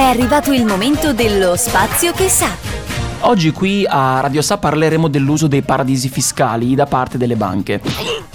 È arrivato il momento dello spazio che sa. Oggi qui a Radio Sa parleremo dell'uso dei paradisi fiscali da parte delle banche.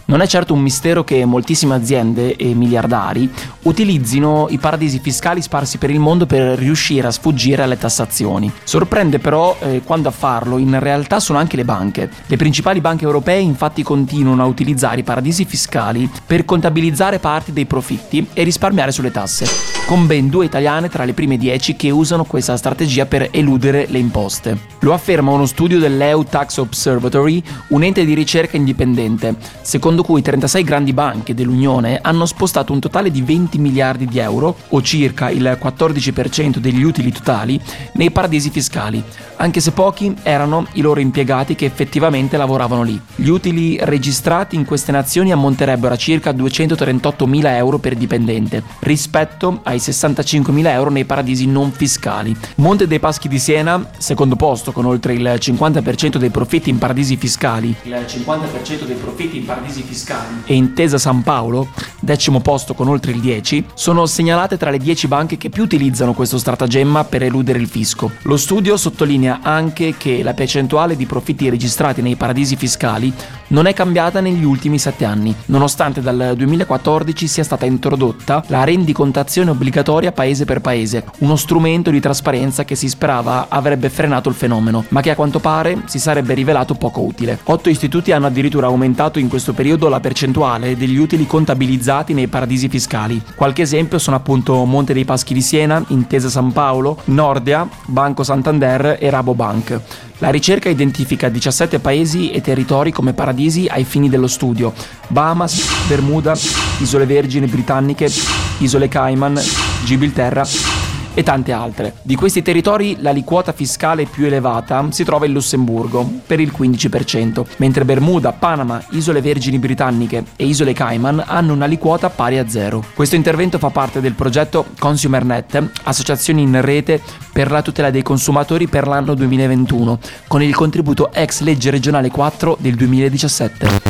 Non è certo un mistero che moltissime aziende e miliardari utilizzino i paradisi fiscali sparsi per il mondo per riuscire a sfuggire alle tassazioni. Sorprende però eh, quando a farlo in realtà sono anche le banche. Le principali banche europee infatti continuano a utilizzare i paradisi fiscali per contabilizzare parte dei profitti e risparmiare sulle tasse, con ben due italiane tra le prime dieci che usano questa strategia per eludere le imposte. Lo afferma uno studio dell'EU Tax Observatory, un ente di ricerca indipendente, secondo cui 36 grandi banche dell'Unione hanno spostato un totale di 20 miliardi di euro, o circa il 14% degli utili totali, nei paradisi fiscali, anche se pochi erano i loro impiegati che effettivamente lavoravano lì. Gli utili registrati in queste nazioni ammonterebbero a circa 238 mila euro per dipendente, rispetto ai 65 mila euro nei paradisi non fiscali. Monte dei Paschi di Siena, secondo posto con oltre il 50% dei profitti in paradisi fiscali, il 50% dei profitti in paradisi fiscali e Intesa San Paolo, decimo posto con oltre il 10, sono segnalate tra le 10 banche che più utilizzano questo stratagemma per eludere il fisco. Lo studio sottolinea anche che la percentuale di profitti registrati nei paradisi fiscali non è cambiata negli ultimi 7 anni, nonostante dal 2014 sia stata introdotta la rendicontazione obbligatoria paese per paese, uno strumento di trasparenza che si sperava avrebbe frenato il fenomeno, ma che a quanto pare si sarebbe rivelato poco utile. Otto istituti hanno addirittura aumentato in questo periodo la percentuale degli utili contabilizzati nei paradisi fiscali. Qualche esempio sono appunto Monte dei Paschi di Siena, Intesa San Paolo, Nordea, Banco Santander e Rabobank. La ricerca identifica 17 paesi e territori come paradisi ai fini dello studio. Bahamas, Bermuda, Isole Vergini Britanniche, Isole Cayman, Gibilterra e tante altre. Di questi territori l'aliquota fiscale più elevata si trova in Lussemburgo, per il 15%, mentre Bermuda, Panama, Isole Vergini Britanniche e Isole Cayman hanno un'aliquota pari a zero. Questo intervento fa parte del progetto ConsumerNet, associazioni in rete per la tutela dei consumatori per l'anno 2021, con il contributo ex legge regionale 4 del 2017.